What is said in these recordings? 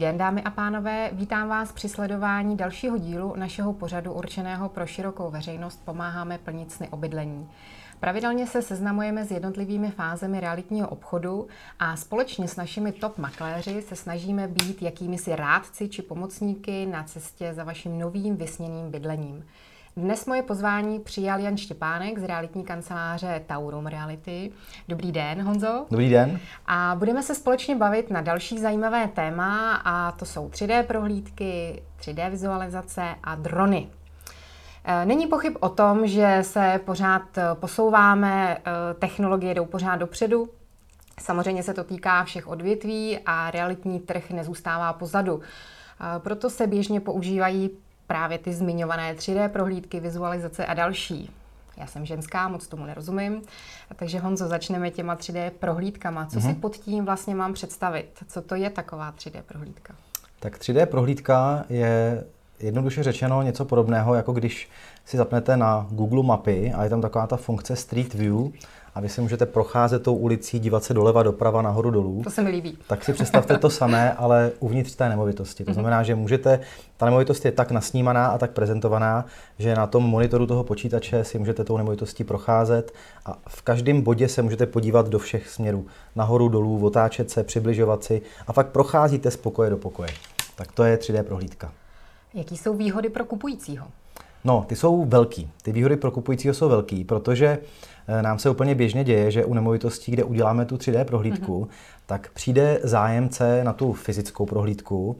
den, dámy a pánové. Vítám vás při sledování dalšího dílu našeho pořadu určeného pro širokou veřejnost Pomáháme plnit sny obydlení. Pravidelně se seznamujeme s jednotlivými fázemi realitního obchodu a společně s našimi top makléři se snažíme být jakými si rádci či pomocníky na cestě za vaším novým vysněným bydlením. Dnes moje pozvání přijal Jan Štěpánek z realitní kanceláře Taurum Reality. Dobrý den, Honzo. Dobrý den. A budeme se společně bavit na další zajímavé téma a to jsou 3D prohlídky, 3D vizualizace a drony. E, není pochyb o tom, že se pořád posouváme, e, technologie jdou pořád dopředu. Samozřejmě se to týká všech odvětví a realitní trh nezůstává pozadu. E, proto se běžně používají právě ty zmiňované 3D prohlídky, vizualizace a další. Já jsem ženská, moc tomu nerozumím. Takže Honzo, začneme těma 3D prohlídkama. Co mm-hmm. si mhm. pod tím vlastně mám představit? Co to je taková 3D prohlídka? Tak 3D prohlídka je jednoduše řečeno něco podobného, jako když si zapnete na Google mapy a je tam taková ta funkce Street View, a vy si můžete procházet tou ulicí, dívat se doleva, doprava, nahoru, dolů. To se mi líbí. Tak si představte to samé, ale uvnitř té nemovitosti. To mhm. znamená, že můžete, ta nemovitost je tak nasnímaná a tak prezentovaná, že na tom monitoru toho počítače si můžete tou nemovitostí procházet a v každém bodě se můžete podívat do všech směrů. Nahoru, dolů, otáčet se, přibližovat si a fakt procházíte z pokoje do pokoje. Tak to je 3D prohlídka. Jaký jsou výhody pro kupujícího? No, ty jsou velký. Ty výhody pro kupujícího jsou velký, protože Eh, nám se úplně běžně děje, že u nemovitostí, kde uděláme tu 3D prohlídku, mm-hmm. tak přijde zájemce na tu fyzickou prohlídku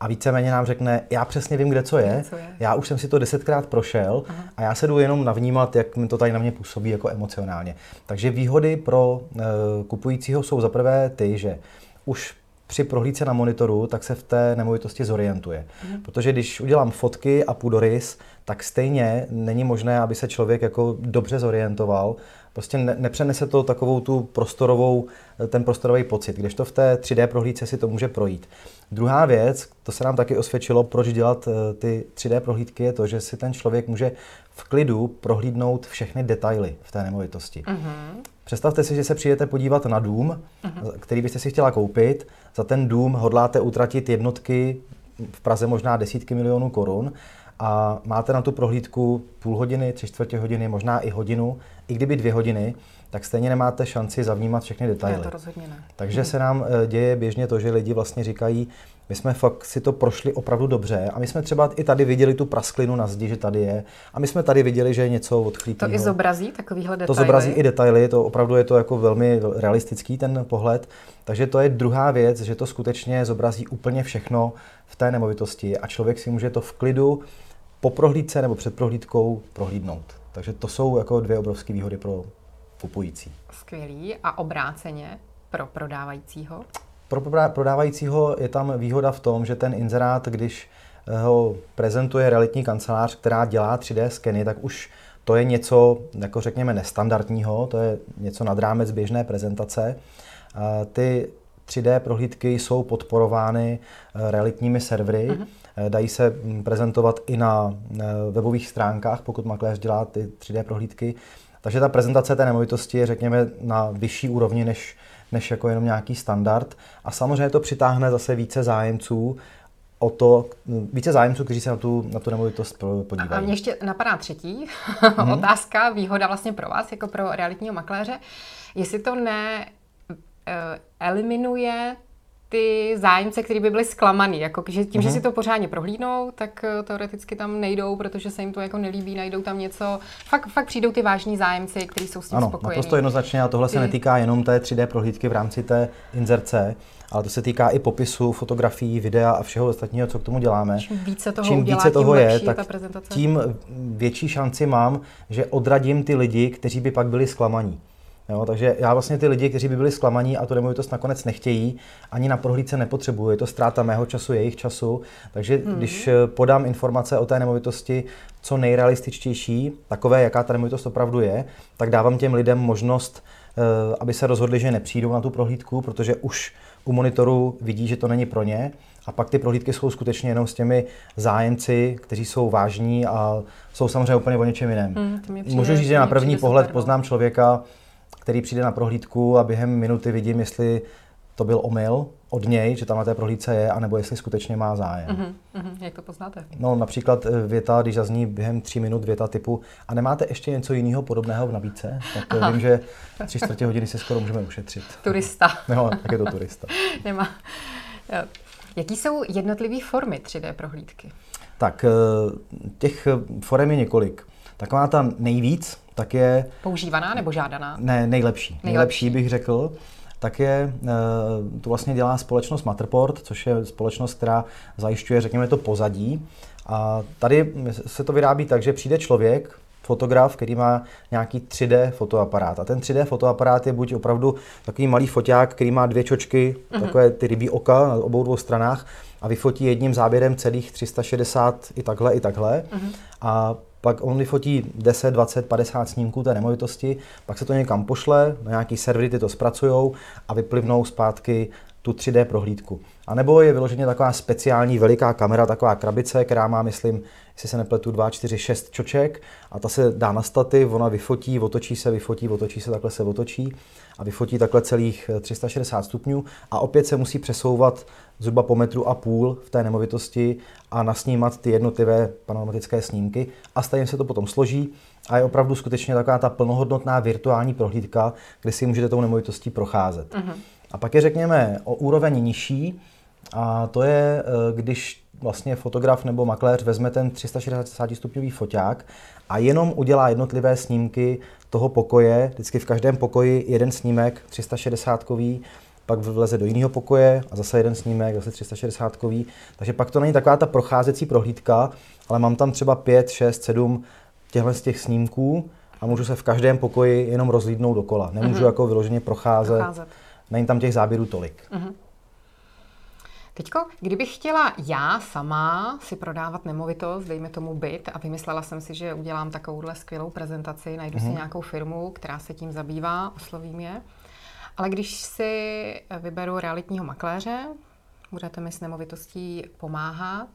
a víceméně nám řekne, já přesně vím, kde co je, co je. já už jsem si to desetkrát prošel Aha. a já se jdu jenom navnímat, jak mi to tady na mě působí jako emocionálně. Takže výhody pro e, kupujícího jsou zaprvé ty, že už při prohlídce na monitoru, tak se v té nemovitosti zorientuje. Mm. Protože když udělám fotky a půdorys, tak stejně není možné, aby se člověk jako dobře zorientoval. Prostě ne, nepřenese to takovou tu prostorovou, ten prostorový pocit, když to v té 3D prohlídce si to může projít. Druhá věc, to se nám taky osvědčilo, proč dělat eh, ty 3D prohlídky, je to, že si ten člověk může v klidu prohlídnout všechny detaily v té nemovitosti. Mm-hmm. Představte si, že se přijete podívat na dům, uh-huh. který byste si chtěla koupit. Za ten dům hodláte utratit jednotky, v Praze možná desítky milionů korun a máte na tu prohlídku půl hodiny, tři čtvrtě hodiny, možná i hodinu, i kdyby dvě hodiny, tak stejně nemáte šanci zavnímat všechny detaily. Ne, to rozhodně ne. Takže se nám eh, děje běžně to, že lidi vlastně říkají, my jsme fakt si to prošli opravdu dobře a my jsme třeba i tady viděli tu prasklinu na zdi, že tady je a my jsme tady viděli, že je něco odchlípného. To i zobrazí takovýhle detaily? To zobrazí i detaily, to opravdu je to jako velmi realistický ten pohled. Takže to je druhá věc, že to skutečně zobrazí úplně všechno v té nemovitosti a člověk si může to v klidu po prohlídce nebo před prohlídkou prohlídnout. Takže to jsou jako dvě obrovské výhody pro kupující. Skvělý. A obráceně pro prodávajícího? Pro prodávajícího je tam výhoda v tom, že ten inzerát, když eh, ho prezentuje realitní kancelář, která dělá 3D skeny, tak už to je něco, jako řekněme, nestandardního, to je něco nad rámec běžné prezentace. Ty 3D prohlídky jsou podporovány eh, realitními servery, uh-huh. Dají se hm, prezentovat i na webových stránkách, pokud makléř dělá ty 3D prohlídky. Takže ta prezentace té nemovitosti je, řekněme, na vyšší úrovni než než jako jenom nějaký standard. A samozřejmě to přitáhne zase více zájemců o to, více zájemců, kteří se na tu, na tu nemovitost podívají. A mě ještě napadá třetí mm-hmm. otázka, výhoda vlastně pro vás, jako pro realitního makléře. Jestli to ne uh, eliminuje ty zájemce, kteří by byli zklamaný. Jako, že tím, mm-hmm. že mhm. si to pořádně prohlídnou, tak uh, teoreticky tam nejdou, protože se jim to jako nelíbí, najdou tam něco. Fakt, fakt přijdou ty vážní zájemci, kteří jsou s tím ano, spokojení. Ano, jednoznačně a tohle ty... se netýká jenom té 3D prohlídky v rámci té inzerce, ale to se týká i popisu, fotografií, videa a všeho ostatního, co k tomu děláme. Čím více toho, Čím udělá, více toho tím je, tak tím větší šanci mám, že odradím ty lidi, kteří by pak byli zklamaní. Jo, takže já vlastně ty lidi, kteří by byli zklamaní a tu nemovitost nakonec nechtějí, ani na prohlídce nepotřebuju. Je to ztráta mého času, jejich času. Takže hmm. když eh, podám informace o té nemovitosti co nejrealističtější, takové, jaká ta nemovitost opravdu je, tak dávám těm lidem možnost, eh, aby se rozhodli, že nepřijdou na tu prohlídku, protože už u monitoru vidí, že to není pro ně. A pak ty prohlídky jsou skutečně jenom s těmi zájemci, kteří jsou vážní a jsou samozřejmě úplně o něčem jiném. Hmm, Můžu říct, že na první pohled super, no. poznám člověka, který přijde na prohlídku a během minuty vidím, jestli to byl omyl, od něj, že tam na té prohlídce je, anebo jestli skutečně má zájem. Uh-huh, uh-huh. Jak to poznáte? No například eh, věta, když zazní během tří minut věta typu a nemáte ještě něco jiného podobného v nabídce, tak to vím, že tři čtvrtě hodiny si skoro můžeme ušetřit. Turista. No, tak je to turista. Nemá. Jaký jsou jednotlivé formy 3D prohlídky? Tak eh, těch forem je několik. Taková ta nejvíc, tak je... Používaná nebo žádaná? Ne, nejlepší. Nejlepší, nejlepší bych řekl tak je, eh, to vlastně dělá společnost Matterport, což je společnost, která zajišťuje, řekněme, to pozadí. A tady se to vyrábí tak, že přijde člověk, fotograf, který má nějaký 3D fotoaparát. A ten 3D fotoaparát je buď opravdu takový malý foťák, který má dvě čočky, mm-hmm. takové ty rybí oka na obou dvou stranách a vyfotí jedním záběrem celých 360 i takhle, i takhle. Mm-hmm. A pak on vyfotí 10, 20, 50 snímků té nemovitosti, pak se to někam pošle, na nějaký servery ty to zpracují a vyplivnou zpátky tu 3D prohlídku. A nebo je vyloženě taková speciální veliká kamera, taková krabice, která má, myslím, jestli se nepletu, 2, 4, 6 čoček a ta se dá na stativ, ona vyfotí, otočí se, vyfotí, otočí se, takhle se otočí a vyfotí takhle celých 360 stupňů a opět se musí přesouvat zhruba po metru a půl v té nemovitosti a nasnímat ty jednotlivé panoramatické snímky a stejně se to potom složí a je opravdu skutečně taková ta plnohodnotná virtuální prohlídka, kde si můžete tou nemovitostí procházet. Uh-huh. A pak je řekněme o úroveň nižší a to je, eh, když vlastně fotograf nebo makléř vezme ten 360 stupňový foťák a jenom udělá jednotlivé snímky toho pokoje, vždycky v každém pokoji jeden snímek 360 kový, pak vleze do jiného pokoje a zase jeden snímek, zase 360 kový. Takže pak to není taková ta procházecí prohlídka, ale mám tam třeba 5, 6, 7 těchto z těch snímků a můžu se v každém pokoji jenom rozlídnout dokola. Nemůžu mm-hmm. jako vyloženě procházet. procházet. Není tam těch záběrů tolik. Mm-hmm. Teďko, kdybych chtěla já sama si prodávat nemovitost, dejme tomu byt, a vymyslela jsem si, že udělám takovouhle skvělou prezentaci, najdu mm-hmm. si mhm. nějakou firmu, která se tím zabývá, oslovím je. Ale když si vyberu realitního makléře, budete mi s nemovitostí pomáhat,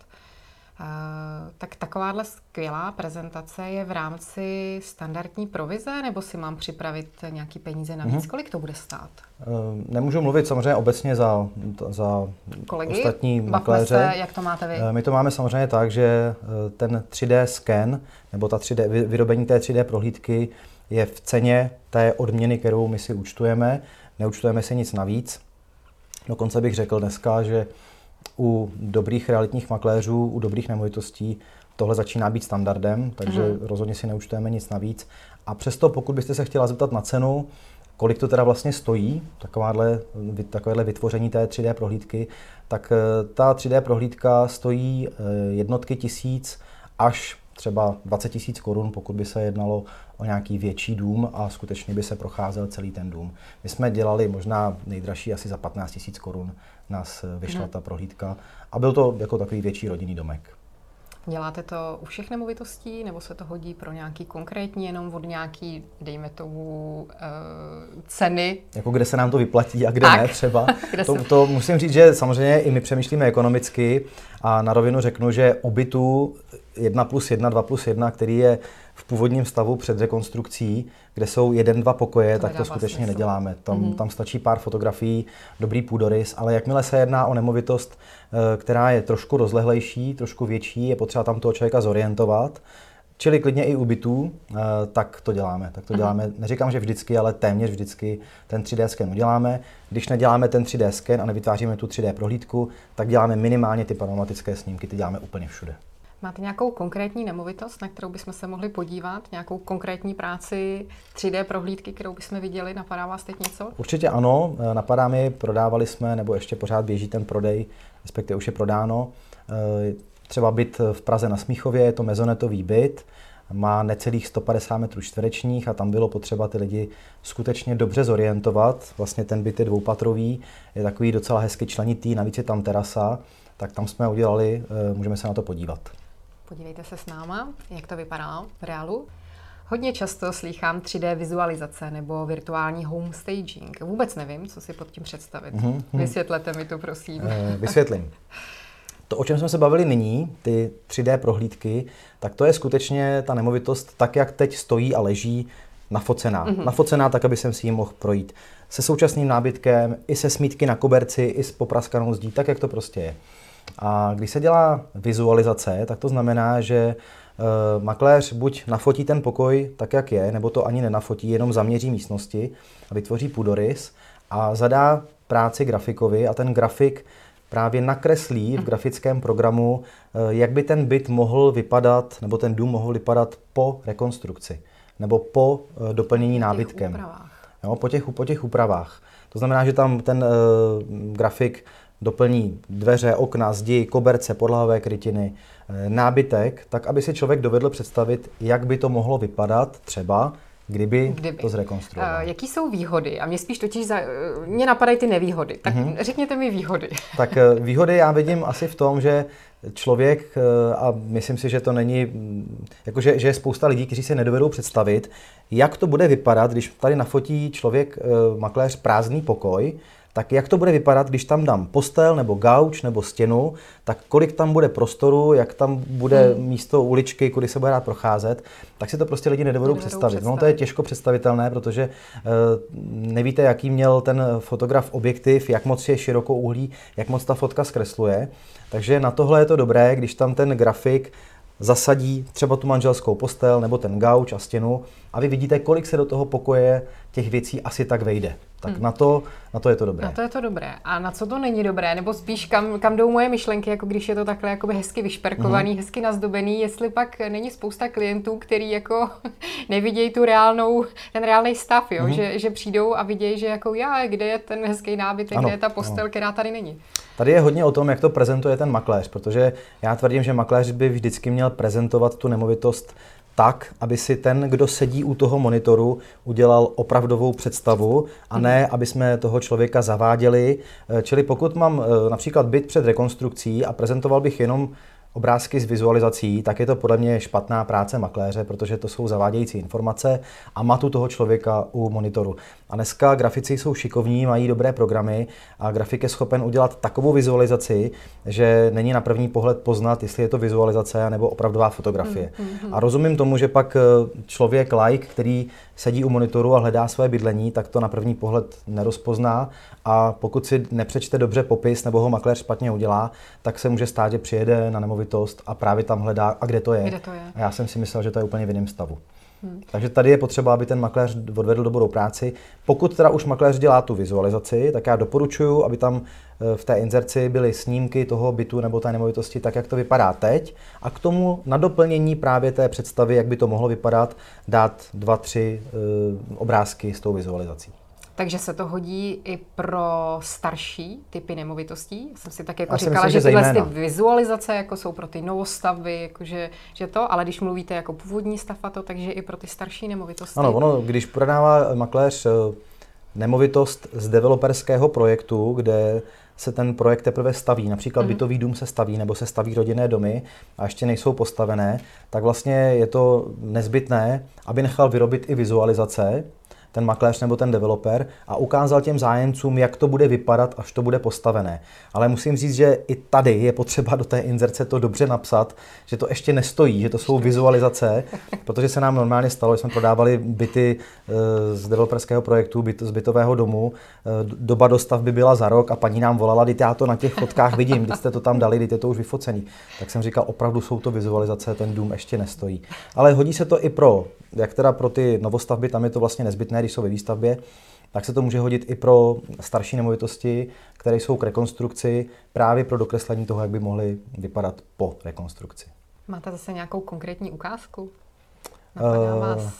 tak takováhle skvělá prezentace je v rámci standardní provize, nebo si mám připravit nějaký peníze navíc? Mm-hmm. Kolik to bude stát? Eh, nemůžu mluvit samozřejmě obecně za, za Kolegy? ostatní makléře. Se, jak to máte vy? Eh, my to máme samozřejmě tak, že ten 3D scan, nebo ta 3D, vyrobení té 3D prohlídky je v ceně té odměny, kterou my si účtujeme. Neúčtujeme si nic navíc. Dokonce bych řekl dneska, že u dobrých realitních makléřů, u dobrých nemovitostí tohle začíná být standardem, takže mm-hmm. rozhodně si neučtujeme nic navíc. A přesto, pokud byste se chtěla zeptat na cenu, kolik to teda vlastně stojí, takováhle, takovéhle vytvoření té 3D prohlídky, tak eh, ta 3D prohlídka stojí eh, jednotky tisíc až třeba 20 tisíc korun, pokud by se jednalo o nějaký větší dům a skutečně by se procházel celý ten dům. My jsme dělali možná nejdražší asi za 15 tisíc korun nás vyšla hmm. ta prohlídka a byl to jako takový větší rodinný domek. Děláte to u všech nemovitostí, nebo se to hodí pro nějaký konkrétní, jenom od nějaký, dejme tomu, uh, ceny? Jako kde se nám to vyplatí a kde tak. ne třeba. kde to, to musím říct, že samozřejmě i my přemýšlíme ekonomicky a na rovinu řeknu, že u bytu 1 plus 1, 2 plus 1, který je v původním stavu před rekonstrukcí, kde jsou jeden, dva pokoje, to tak to skutečně smysl. neděláme. Tam, mm-hmm. tam stačí pár fotografií, dobrý půdorys, ale jakmile se jedná o nemovitost, eh, která je trošku rozlehlejší, trošku větší, je potřeba tam toho člověka zorientovat, Čili klidně i u bytů, eh, tak to děláme. Tak to mhm. děláme, neříkám, že vždycky, ale téměř vždycky ten 3D sken uděláme. Když neděláme ten 3D sken a nevytváříme tu 3D prohlídku, tak děláme minimálně ty panoramatické snímky, ty děláme úplně všude. Máte nějakou konkrétní nemovitost, na kterou bychom se mohli podívat? Nějakou konkrétní práci 3D prohlídky, kterou bychom viděli? Napadá vás teď něco? Určitě ano. Eh, napadá mi, prodávali jsme, nebo ještě pořád běží ten prodej, respektive už je prodáno. Eh, třeba byt v Praze na Smíchově, je to mezonetový byt, má necelých 150 metrů čtverečních a tam bylo potřeba ty lidi skutečně dobře zorientovat. Vlastně ten byt je dvoupatrový, je takový docela hezky členitý, navíc je tam terasa, tak tam jsme udělali, eh, můžeme se na to podívat. Podívejte se s náma, jak to vypadá v reálu. Hodně často slýchám 3D vizualizace nebo virtuální home staging. Vůbec nevím, co si pod tím představit. Mm-hmm. Vysvětlete mi to, prosím. E, vysvětlím. To, o čem jsme se bavili nyní, ty 3D prohlídky, tak to je skutečně ta nemovitost tak, jak teď stojí a leží nafocená. Mm-hmm. Nafocená tak, aby jsem si ji mohl projít. Se současným nábytkem, i se smítky na koberci, i s popraskanou zdí, tak, jak to prostě je. A když se dělá vizualizace, tak to znamená, že uh, makléř buď nafotí ten pokoj tak, jak je, nebo to ani nenafotí, jenom zaměří místnosti a vytvoří půdorys a zadá práci grafikovi a ten grafik právě nakreslí v grafickém programu, uh, jak by ten byt mohl vypadat, nebo ten dům mohl vypadat po rekonstrukci, nebo po uh, doplnění nábytkem. Jo, po, těch, po těch úpravách. To znamená, že tam ten uh, grafik doplní dveře, okna, zdi, koberce, podlahové krytiny, eh, nábytek, tak aby si člověk dovedl představit, jak by to mohlo vypadat třeba, kdyby, kdyby. to zrekonstruoval. Uh, jaký jsou výhody? A mě spíš totiž, za, uh, mě napadají ty nevýhody. Tak uh-huh. řekněte mi výhody. Tak výhody já vidím asi v tom, že člověk, a myslím si, že to není, jakože že je spousta lidí, kteří si nedovedou představit, jak to bude vypadat, když tady nafotí člověk, makléř, prázdný pokoj, tak jak to bude vypadat, když tam dám postel nebo gauč nebo stěnu, tak kolik tam bude prostoru, jak tam bude hmm. místo uličky, kudy se bude dát procházet, tak si to prostě lidi nedovedou představit. představit. No to je těžko představitelné, protože uh, nevíte, jaký měl ten fotograf objektiv, jak moc je širokou uhlí, jak moc ta fotka zkresluje. Takže na tohle je to dobré, když tam ten grafik zasadí třeba tu manželskou postel nebo ten gauč a stěnu a vy vidíte, kolik se do toho pokoje těch věcí asi tak vejde. Tak hmm. na, to, na to je to dobré. Na to je to dobré. A na co to není dobré? Nebo spíš kam, kam jdou moje myšlenky, jako když je to takhle jakoby hezky vyšperkovaný, hmm. hezky nazdobený, jestli pak není spousta klientů, který jako nevidějí tu reálnou, ten reálný stav, jo? Hmm. Že, že přijdou a vidějí, že jako já, kde je ten hezký nábytek, ano, kde je ta postel, ano. která tady není. Tady je hodně o tom, jak to prezentuje ten makléř, protože já tvrdím, že makléř by vždycky měl prezentovat tu nemovitost tak, aby si ten, kdo sedí u toho monitoru, udělal opravdovou představu a ne, mhm. aby jsme toho člověka zaváděli. Čili pokud mám eh, například byt před rekonstrukcí a prezentoval bych jenom obrázky s vizualizací, tak je to podle mě špatná práce makléře, protože to jsou zavádějící informace a matu toho člověka u monitoru. A dneska grafici jsou šikovní, mají dobré programy a grafik je schopen udělat takovou vizualizaci, že není na první pohled poznat, jestli je to vizualizace nebo opravdová fotografie. Mm-hmm. A rozumím tomu, že pak eh, člověk like, který sedí u monitoru a hledá své bydlení, tak to na první pohled nerozpozná a pokud si nepřečte dobře popis nebo ho makléř špatně udělá, tak se může stát, že přijede na nemovitost a právě tam hledá, a kde to je. Kde to je? A já jsem si myslel, že to je úplně v jiném stavu. Hmm. Takže tady je potřeba, aby ten makléř odvedl dobrou práci. Pokud teda už makléř dělá tu vizualizaci, tak já doporučuji, aby tam eh, v té inzerci byly snímky toho bytu nebo té nemovitosti tak, jak to vypadá teď. A k tomu na doplnění právě té představy, jak by to mohlo vypadat, dát dva, tři uh, obrázky s tou vizualizací. Takže se to hodí i pro starší typy nemovitostí. Já jsem si tak jako Já říkala, myslím, že, že tyhle ty vizualizace jako jsou pro ty novostavby, jakože, že to, ale když mluvíte jako původní stav a to, takže i pro ty starší nemovitosti. Ano, ono, když prodává makléř eh, nemovitost z developerského projektu, kde se ten projekt teprve staví, například mm-hmm. bytový dům se staví nebo se staví rodinné domy a ještě nejsou postavené, tak vlastně je to nezbytné, aby nechal vyrobit i vizualizace, ten makléř nebo ten developer a ukázal těm zájemcům, jak to bude vypadat, až to bude postavené. Ale musím říct, že i tady je potřeba do té inzerce to dobře napsat, že to ještě nestojí, že to jsou vizualizace, protože se nám normálně stalo, že jsme prodávali byty eh, z developerského projektu, byt, z bytového domu. Eh, doba dostavby byla za rok a paní nám volala, když já to na těch fotkách vidím, když jste to tam dali, když je to už vyfocený. Tak jsem říkal, opravdu jsou to vizualizace, ten dům ještě nestojí. Ale hodí se to i pro, jak teda pro ty novostavby, tam je to vlastně nezbytné, když jsou ve výstavbě, tak se to může hodit i pro starší nemovitosti, které jsou k rekonstrukci, právě pro dokreslení toho, jak by mohly vypadat po rekonstrukci. Máte zase nějakou konkrétní ukázku? uh, vás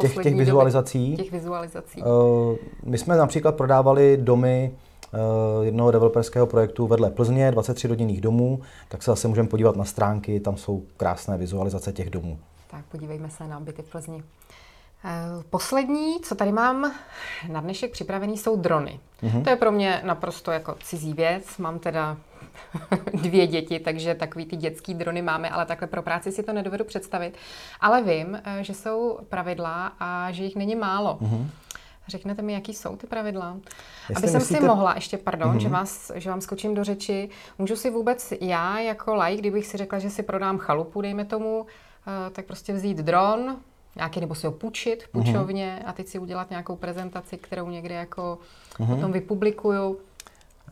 těch, těch vizualizací. Doby, těch vizualizací. Uh, my jsme například prodávali domy uh, jednoho developerského projektu vedle Plzně, 23 rodinných domů, tak se zase můžeme podívat na stránky, tam jsou krásné vizualizace těch domů. Tak podívejme se na byty v Plzni. Eh, poslední, co tady mám na dnešek připravený, jsou drony. Mm-hmm. To je pro mě naprosto jako cizí věc. Mám teda dvě děti, takže takový ty dětský drony máme, ale takhle pro práci si to nedovedu představit. Ale vím, eh, že jsou pravidla a že jich není málo. Mm-hmm. Řeknete mi, jaký jsou ty pravidla? Jestli Aby jsem myslíte... si mohla, ještě pardon, mm-hmm. že, vás, že vám skočím do řeči, můžu si vůbec já jako like, kdybych si řekla, že si prodám chalupu, dejme tomu, eh, tak prostě vzít dron, nějaký, nebo si ho půjčit půjčovně uh-huh. a teď si udělat nějakou prezentaci, kterou někde jako uh-huh. potom vypublikuju.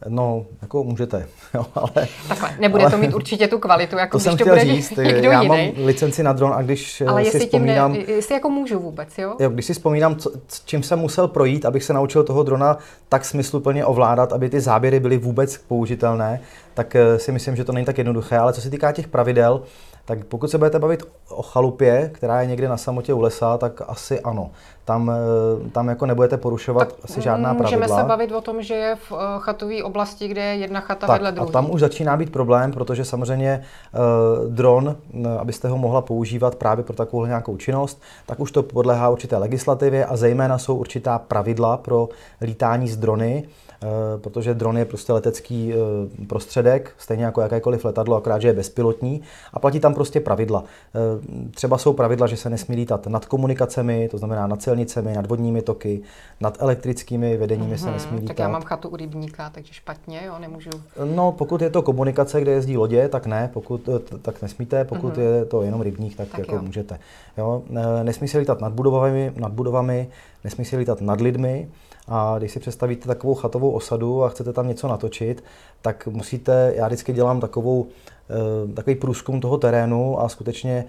No, jako můžete, jo, ale... Takhle, nebude ale, to mít určitě tu kvalitu, jako to když jsem to bude říct, někdo já jiný. mám licenci na dron a když ale si jestli vzpomínám... Ne, jestli jako můžu vůbec, jo? jo když si vzpomínám, co, čím jsem musel projít, abych se naučil toho drona tak smysluplně ovládat, aby ty záběry byly vůbec použitelné, tak eh, si myslím, že to není tak jednoduché, ale co se týká těch pravidel, tak pokud se budete bavit o chalupě, která je někde na samotě u lesa, tak asi ano. Tam, eh, tam jako nebudete porušovat tak asi žádná pravidla. Můžeme se bavit o tom, že je v eh, chatové oblasti, kde je jedna chata tak, vedle druhé. A tam už začíná být problém, protože samozřejmě uh, dron, abyste ho mohla používat právě pro takovou nějakou činnost, tak už to podléhá určité legislativě a zejména jsou určitá pravidla pro lítání z drony. Eh, protože dron je prostě letecký eh, prostředek, stejně jako jakékoliv letadlo, akorát, že je bezpilotní a platí tam prostě pravidla. Eh, třeba jsou pravidla, že se nesmí lítat nad komunikacemi, to znamená nad silnicemi, nad vodními toky, nad elektrickými vedeními mm-hmm, se mhm, nesmí lítat. Tak já mám chatu u rybníka, takže špatně, jo, nemůžu. No, pokud je to komunikace, kde jezdí lodě, tak ne, pokud, tak nesmíte, pokud mm-hmm. je to jenom rybník, tak, tak jako jo. můžete. Jo, nesmí se lítat nad budovami, nad budovami, nesmí se lítat nad lidmi, a když si představíte takovou chatovou osadu a chcete tam něco natočit, tak musíte, já vždycky dělám takovou, eh, takový průzkum toho terénu a skutečně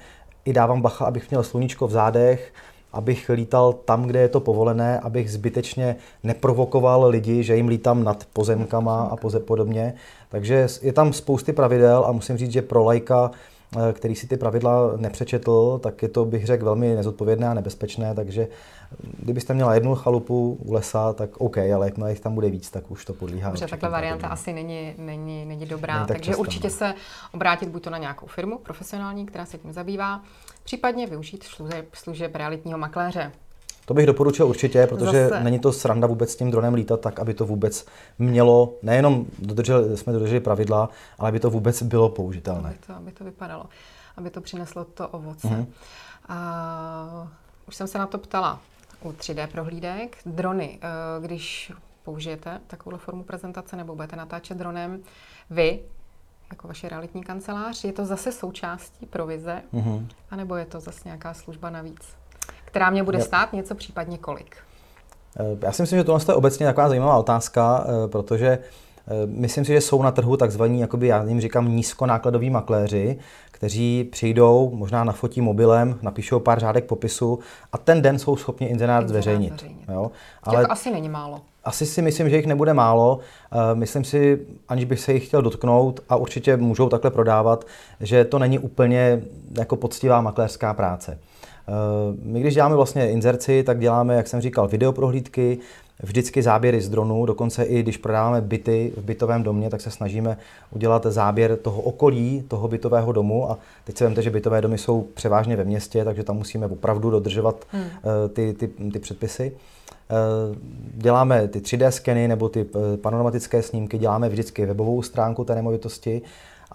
i dávám bacha, abych měl sluníčko v zádech, abych lítal tam, kde je to povolené, abych zbytečně neprovokoval lidi, že jim lítám nad pozemkama a podobně. Takže je tam spousty pravidel a musím říct, že pro lajka který si ty pravidla nepřečetl, tak je to, bych řekl, velmi nezodpovědné a nebezpečné, takže mm, kdybyste měla jednu chalupu u lesa, tak OK, ale jakmile jich tam bude víc, tak už to podlíhá. Dobře, takhle varianta asi není, není, není dobrá, není tak takže často, určitě no. se obrátit buď to na nějakou firmu profesionální, která se tím zabývá, případně využít služeb, služeb realitního makléře. To bych doporučil určitě, protože Zase. není to sranda vůbec s tím dronem lítat tak, aby to vůbec mělo, nejenom dodrželi, jsme dodrželi pravidla, ale aby to vůbec bylo použitelné. Aby to, aby to vypadalo, aby to přineslo to ovoce. Mm-hmm. A, už jsem se na to ptala u 3D prohlídek. Drony, eh, když použijete takovou formu prezentace nebo budete natáčet dronem, vy, jako vaše realitní kancelář, je to zase součástí provize, mm-hmm. anebo je to zase nějaká služba navíc? Která mě bude stát něco případně kolik? Eh, já si myslím, že tohle je obecně taková zajímavá otázka, eh, protože eh, myslím si, že jsou na trhu takzvaní, jakoby já jim říkám, nízkonákladoví makléři, kteří přijdou, možná nafotí mobilem, napíšou pár řádek popisu a ten den jsou schopni inzerát zveřejnit. zveřejnit. Jo? Ale asi není málo. Asi si myslím, že jich nebude málo. Myslím si, aniž bych se jich chtěl dotknout, a určitě můžou takhle prodávat, že to není úplně jako poctivá makléřská práce. Eh, my když děláme vlastně inzerci, tak děláme, jak jsem říkal, videoprohlídky, vždycky záběry z dronu, dokonce i když prodáváme byty v bytovém domě, tak se snažíme udělat záběr toho okolí, toho bytového domu a teď si vemte, že bytové domy jsou převážně ve městě, takže tam musíme opravdu dodržovat hmm. Eh, ty, ty, ty předpisy. Eh, děláme ty 3D skeny nebo ty panoramatické snímky, děláme vždycky webovou stránku té nemovitosti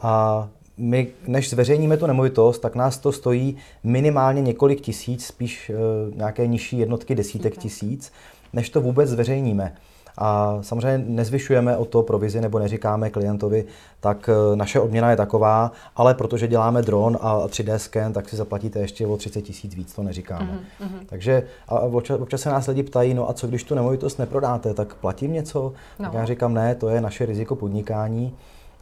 a my, než zveřejníme tu nemovitost, tak nás to stojí minimálně několik tisíc, spíš uh, nějaké nižší jednotky desítek tisíc, než to vůbec zveřejníme. A samozřejmě nezvyšujeme o to provizi nebo neříkáme klientovi, tak uh, naše odměna je taková, ale protože děláme dron a 3D scan, tak si zaplatíte ještě o 30 tisíc víc, to neříkáme. Mm-hmm. Takže a občas, občas se nás lidi ptají, no a co když tu nemovitost neprodáte, tak platím něco? No. Tak já říkám, ne, to je naše riziko podnikání.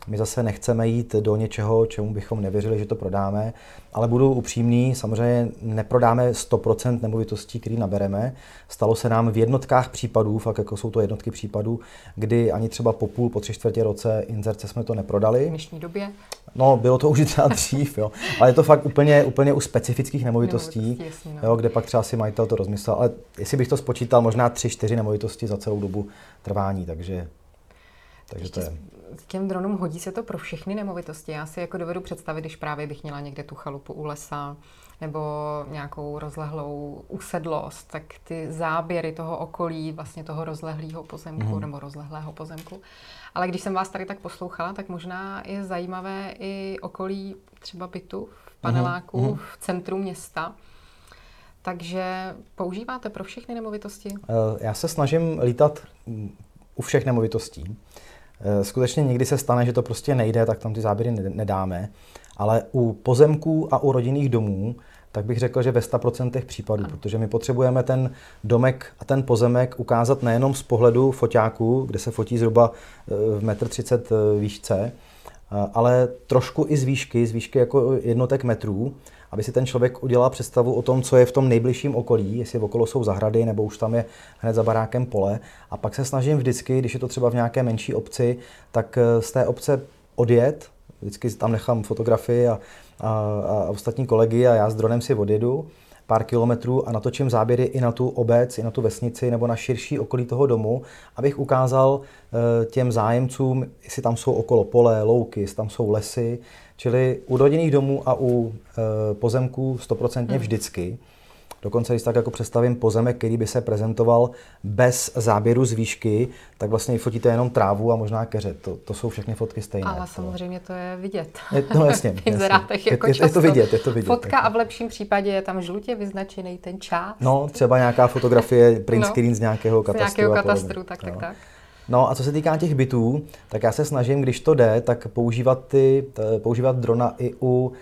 My zase nechceme jít do něčeho, čemu bychom nevěřili, že to prodáme, ale budu upřímný, samozřejmě neprodáme 100% nemovitostí, které nabereme. Stalo se nám v jednotkách případů, fakt jako jsou to jednotky případů, kdy ani třeba po půl, po tři čtvrtě roce inzerce jsme to neprodali. V dnešní době? No, bylo to už třeba dřív, jo. Ale je to fakt úplně, úplně u specifických nemovitostí, nemovitostí jasný, no. jo, kde pak třeba si majitel to rozmyslel. Ale jestli bych to spočítal, možná tři, čtyři nemovitosti za celou dobu trvání, takže, takže to je těm dronům hodí se to pro všechny nemovitosti. Já si jako dovedu představit, když právě bych měla někde tu chalupu u lesa nebo nějakou rozlehlou usedlost, tak ty záběry toho okolí, vlastně toho rozlehlého pozemku mm. nebo rozlehlého pozemku. Ale když jsem vás tady tak poslouchala, tak možná je zajímavé i okolí třeba bytu v paneláku mm. v centru města. Takže používáte pro všechny nemovitosti? Eh, já se snažím lítat u všech nemovitostí. Eh, skutečně někdy se stane, že to prostě nejde, tak tam ty záběry nedáme. Ale u pozemků a u rodinných domů, tak bych řekl, že ve 100% případů, ano. protože my potřebujeme ten domek a ten pozemek ukázat nejenom z pohledu foťáku, kde se fotí zhruba eh, v 1,30 m eh, výšce, ale trošku i z výšky, z výšky jako jednotek metrů, aby si ten člověk udělal představu o tom, co je v tom nejbližším okolí, jestli okolo jsou zahrady nebo už tam je hned za barákem pole. A pak se snažím vždycky, když je to třeba v nějaké menší obci, tak eh, z té obce odjet, vždycky tam nechám fotografii a, a, a ostatní kolegy a já s dronem si odjedu pár kilometrů a natočím záběry i na tu obec, i na tu vesnici nebo na širší okolí toho domu, abych ukázal eh, těm zájemcům, jestli tam jsou okolo pole, louky, jestli tam jsou lesy, čili u rodinných domů a u eh, pozemků stoprocentně mm. vždycky. Dokonce, když tak jako představím pozemek, který by se prezentoval bez záběru z výšky, tak vlastně fotíte jenom trávu a možná keře. To, to jsou všechny fotky stejné. Ale samozřejmě to je vidět. Je, no jasně. jasně. jako je, je, je, to vidět, je to vidět. Fotka jako. a v lepším případě je tam žlutě vyznačený ten čas. No, třeba nějaká fotografie, print no, screen z nějakého katastru. Z nějakého katastru, tak, tak, no. tak. No a co se týká těch bytů, tak já se snažím, když to jde, tak používat, ty, používat drona i u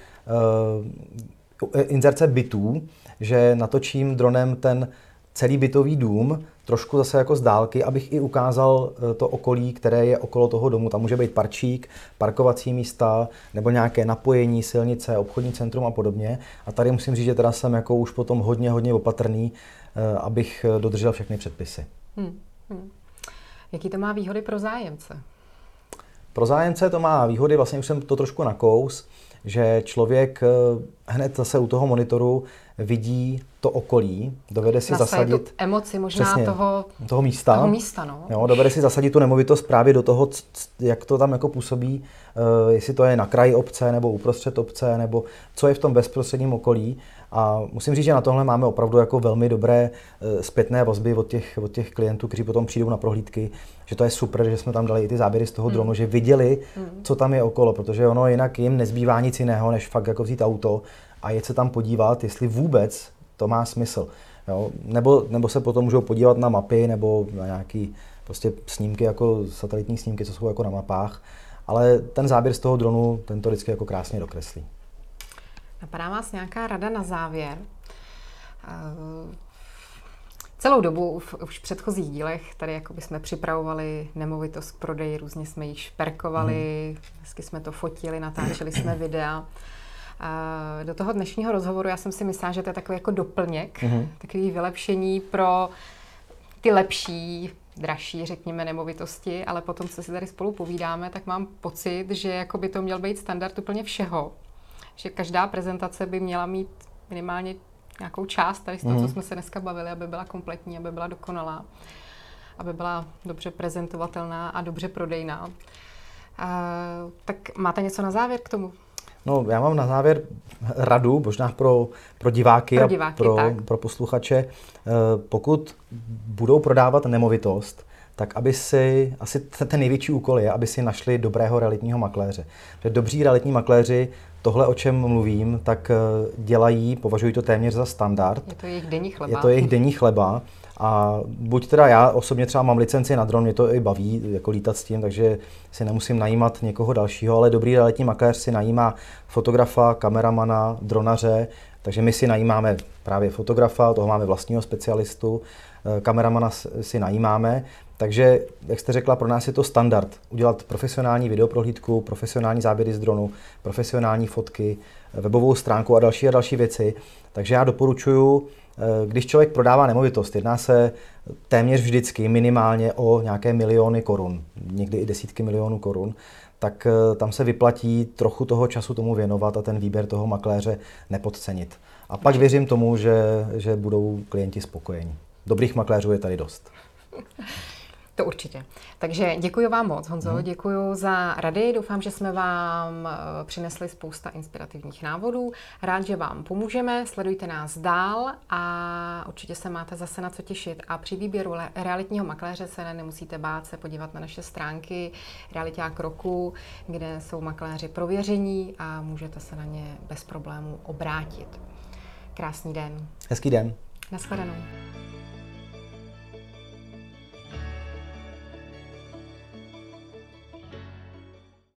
uh, inzerce bytů, že natočím dronem ten celý bytový dům, trošku zase jako z dálky, abych i ukázal eh, to okolí, které je okolo toho domu. Tam může být parčík, parkovací místa, nebo nějaké napojení, silnice, obchodní centrum a podobně. A tady musím říct, že teda jsem jako už potom hodně, hodně opatrný, eh, abych dodržel všechny předpisy. Hmm. Hmm. Jaký to má výhody pro zájemce? Pro zájemce to má výhody, vlastně už jsem to trošku nakous, že člověk eh, hned zase u toho monitoru vidí to okolí, dovede si Zase zasadit... Tu emoci možná přesně, toho, toho místa. Toho místa no. jo, dovede si zasadit tu nemovitost právě do toho, jak to tam jako působí, uh, jestli to je na kraji obce, nebo uprostřed obce, nebo co je v tom bezprostředním okolí. A musím říct, že na tohle máme opravdu jako velmi dobré uh, zpětné vazby od těch, od těch klientů, kteří potom přijdou na prohlídky, že to je super, že jsme tam dali i ty záběry z toho dronu, hmm. že viděli, hmm. co tam je okolo, protože ono jinak jim nezbývá nic jiného, než fakt jako vzít auto a jet se tam podívat, jestli vůbec to má smysl. Jo? Nebo, nebo se potom můžou podívat na mapy nebo na nějaké prostě snímky, jako satelitní snímky, co jsou jako na mapách. Ale ten záběr z toho dronu, ten to vždycky jako krásně dokreslí. Napadá vás nějaká rada na závěr? Uh, celou dobu v, už v předchozích dílech tady jako by jsme připravovali nemovitost k prodeji, různě jsme ji šperkovali, hmm. hezky jsme to fotili, natáčeli jsme videa. Do toho dnešního rozhovoru já jsem si myslela, že to je takový jako doplněk, mm-hmm. takový vylepšení pro ty lepší, dražší, řekněme, nemovitosti, ale potom, co si tady spolu povídáme, tak mám pocit, že jako by to měl být standard úplně všeho. Že každá prezentace by měla mít minimálně nějakou část tady z toho, mm-hmm. co mhm. jsme se dneska bavili, aby byla kompletní, aby byla dokonalá, aby byla dobře prezentovatelná a dobře prodejná. Uh, tak máte něco na závěr k tomu? No, já mám na závěr radu, možná pro, pro diváky, pro diváky a pro, pro posluchače. Eh, pokud budou prodávat nemovitost, tak aby si, asi ten největší úkol je, aby si našli dobrého realitního makléře. Protože dobří realitní makléři tohle, o čem mluvím, tak eh, dělají, považují to téměř za standard. Je to jejich denní chleba. Je to jejich denní chleba. A buď teda já osobně třeba mám licenci na dron, mě to i baví jako lítat s tím, takže si nemusím najímat někoho dalšího, ale dobrý realitní makléř si najímá fotografa, kameramana, dronaře, takže my si najímáme právě fotografa, toho máme vlastního specialistu, eh, kameramana si najímáme, takže, jak jste řekla, pro nás je to standard udělat profesionální videoprohlídku, profesionální záběry z dronu, profesionální fotky, webovou stránku a další a další věci. Takže já doporučuji Eh, když člověk prodává nemovitost, jedná se téměř vždycky minimálně o nějaké miliony korun, někdy i desítky milionů korun, tak eh, tam se vyplatí trochu toho času tomu věnovat a ten výběr toho makléře nepodcenit. A pak věřím tomu, že, že budou klienti spokojení. Dobrých makléřů je tady dost. To určitě. Takže děkuji vám moc, Honzo, hmm. děkuji za rady. Doufám, že jsme vám eh, přinesli spousta inspirativních návodů. Rád, že vám pomůžeme. Sledujte nás dál a určitě se máte zase na co těšit. A při výběru realitního makléře se nemusíte bát se podívat na naše stránky Realiták roku, kde jsou makléři prověření a můžete se na ně bez problémů obrátit. Krásný den. Hezký den. Naschledanou.